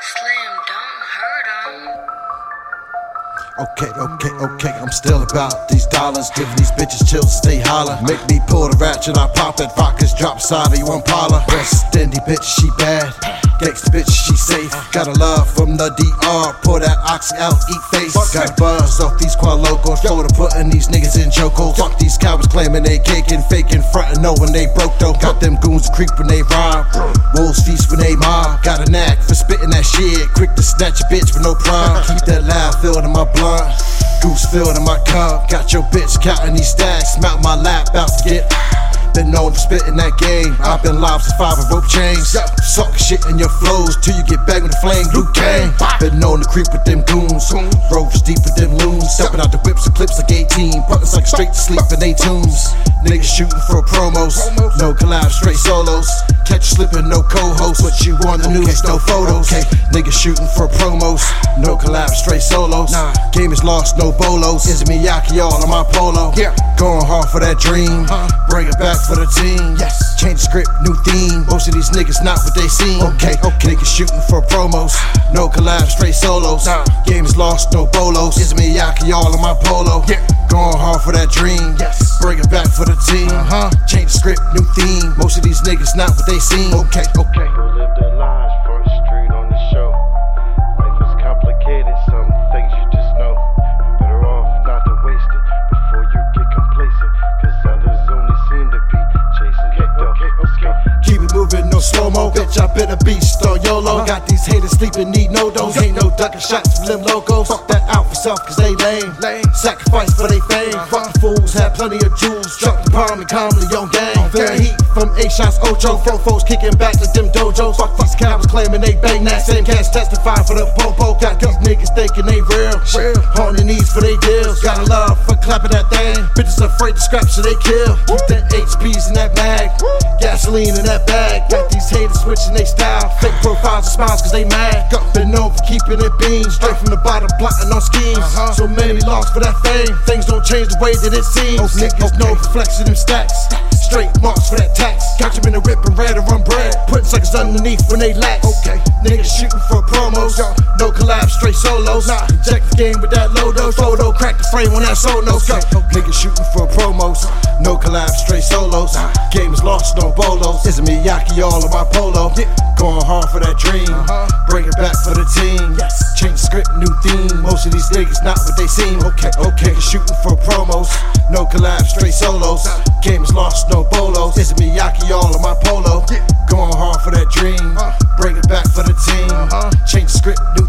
Slim, don't hurt. Okay, okay, okay, I'm still about these dollars. giving these bitches chills, Stay holler. Make me pull the ratchet, I pop it. Vodka's drop side of you, on parlor. Paula. West Indy bitch, she bad. Gangsta bitch, she safe. Got a love from the DR. Pour that ox out, eat face. Got buzz off these quad locals. throw the putting these niggas in chokeholds. Fuck these cowards claiming they caking, faking, frontin', when they broke though. Got them goons creep when they rob. Wolves feast when they mob. Got a knack for spitting that shit. Quick to snatch a bitch with no prime. Keep that loud filled in my blunt. Goose filled in my cup. Got your bitch counting these stacks. Mount my lap, out to get. Been known for spitting that game. I've been live since five and rope chains. Suckin' shit in your flows till you get back with the flame. Luke Kang. Been known to creep with them goons. Rovers deep with them loons. Stepping out the whips and clips like 18. Buckets like straight to sleep in they tunes. Niggas shooting for a promos. No collab, straight solos. Catch slipping, no co-host. What you on the news, no photos. Niggas shooting for promos. No collab, straight solos. Nah. Game is lost, no bolos. Issey Miyake all on my polo. Yeah. Going hard for that dream. Uh-huh. Bring it back for the team. Yes. Change the script, new theme. Most of these niggas not what they seem. Okay, okay. Niggas shooting for promos. No collab, straight solos. Nah. Game is lost, no bolos. Issey Miyake all on my polo. Yeah. Going hard for that dream. Yes. Bring it back for the team. Uh-huh. Change the script, new theme. Most of these niggas not what they seem. Okay, okay. People live their lives front street on the show. Life is complicated, some things you just know. Better off not to waste it before you get complacent. Others only seem to be chasing the dough. Let's. Keep it moving, no slow mo. Bitch, I been a beast on YOLO. Uh-huh. Got these haters sleeping, need no dose. Ain't no ducking shots from them logos. Fuck that out for self, cause they lame. lame. Sacrifice for they fame. Uh-huh. Fuck the fools, had plenty of jewels. Drop the palm and calmly on gang. Feeling heat from eight shots, Ocho. Four foes kicking back like them dojos. Fuck these cowards claiming they bang that. Same cats testifying for the popo. Got these niggas thinking they real. On their knees for they deals. Got a love for clapping that thing. Bitches afraid to scrap, so they kill. Keep that HPs in that mag. Gasoline in that bag. Got these haters switching they style. Fake profiles and smiles cause they mad. Been known for keeping it bean. Straight from the bottom, plotting on schemes. Uh-huh. So many lost for that fame. Things don't change the way that it seems. Niggas know for flexing them stacks. Straight marks for that tax. Got you in the rip and red or run bread. Putting suckers underneath when they lax. Okay. Niggas shooting for promos. No collab, straight solos. Nah, Inject the game with that lodo. Photo, crack the frame on that solo. Sonos. Niggas shooting for promos. No collab, straight solos. Game is lost, no bolos. It's a Miyake all on my polo. Going hard for that dream. Back for the team. Yes. Change script, new theme. Most of these niggas not what they seem. Okay, okay. Shooting for promos. No collabs, straight solos. Game is lost, no bolos. It's Miyake all in my polo. Going hard for that dream. Uh. Bring it back for the team. Uh-huh. Change script, new